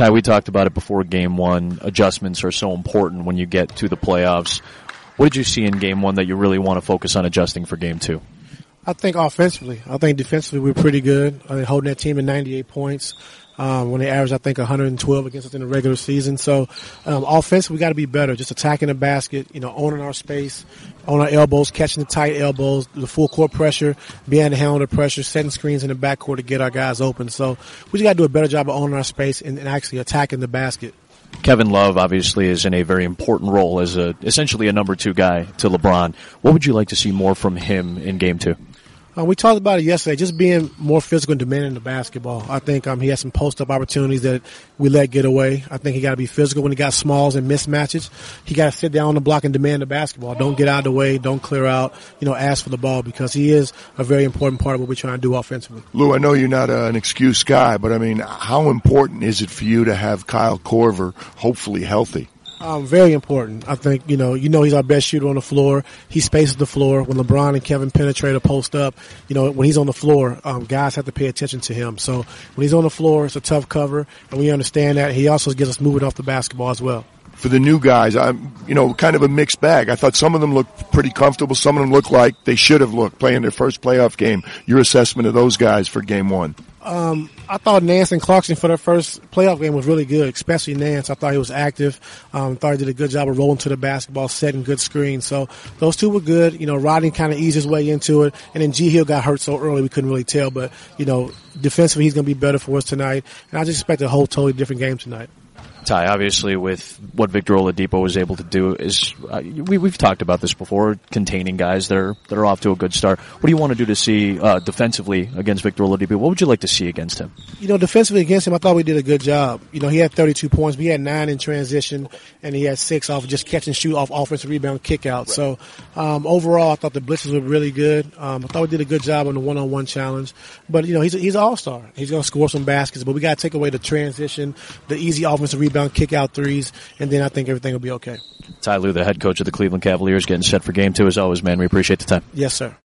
Ty, we talked about it before game one. Adjustments are so important when you get to the playoffs. What did you see in game one that you really want to focus on adjusting for game two? I think offensively. I think defensively we're pretty good. I mean, holding that team at 98 points. Um, when they average, I think, 112 against us in the regular season. So, um, offensively, we got to be better. Just attacking the basket, you know, owning our space, on our elbows, catching the tight elbows, the full court pressure, being able to handle the pressure, setting screens in the backcourt to get our guys open. So, we just got to do a better job of owning our space and, and actually attacking the basket. Kevin Love obviously is in a very important role as a essentially a number two guy to LeBron. What would you like to see more from him in game two? Uh, we talked about it yesterday, just being more physical and demanding the basketball. I think um, he had some post up opportunities that we let get away. I think he got to be physical when he got smalls and mismatches. He got to sit down on the block and demand the basketball. Don't get out of the way. Don't clear out. You know, ask for the ball because he is a very important part of what we're trying to do offensively. Lue, I know you're not uh, an excuse guy, but I mean, how important is it for you to have Kyle Korver hopefully healthy? Um, very important. I think, you know, you know he's our best shooter on the floor. He spaces the floor. When LeBron and Kevin penetrate a post up, you know, when he's on the floor, um, guys have to pay attention to him. So when he's on the floor, it's a tough cover, and we understand that. He also gets us moving off the basketball as well. For the new guys, I'm, you know, kind of a mixed bag. I thought some of them looked pretty comfortable. Some of them looked like they should have looked playing their first playoff game. Your assessment of those guys for game one? Um, I thought Nance and Clarkson for their first playoff game was really good, especially Nance. I thought he was active. Um, thought he did a good job of rolling to the basketball, setting good screens. So those two were good. You know, Rodney kind of eased his way into it, and then G Hill got hurt so early we couldn't really tell. But you know, defensively he's going to be better for us tonight, and I just expect a whole totally different game tonight. Ty, obviously, with what Victor Oladipo was able to do, is uh, we, we've talked about this before, containing guys that are that are off to a good start. What do you want to do to see uh, defensively against Victor Oladipo? What would you like to see against him? You know, defensively against him, I thought we did a good job. You know, he had 32 points, but he had nine in transition, and he had six off just catch and shoot off offensive rebound kick out. Right. So um, overall, I thought the blitzes were really good. Um, I thought we did a good job on the one-on-one challenge. But you know, he's a, he's an all-star. He's going to score some baskets, but we got to take away the transition, the easy offensive rebound kick out threes, and then I think everything will be okay. Ty Lue, the head coach of the Cleveland Cavaliers, getting set for game two as always, man. We appreciate the time. Yes, sir.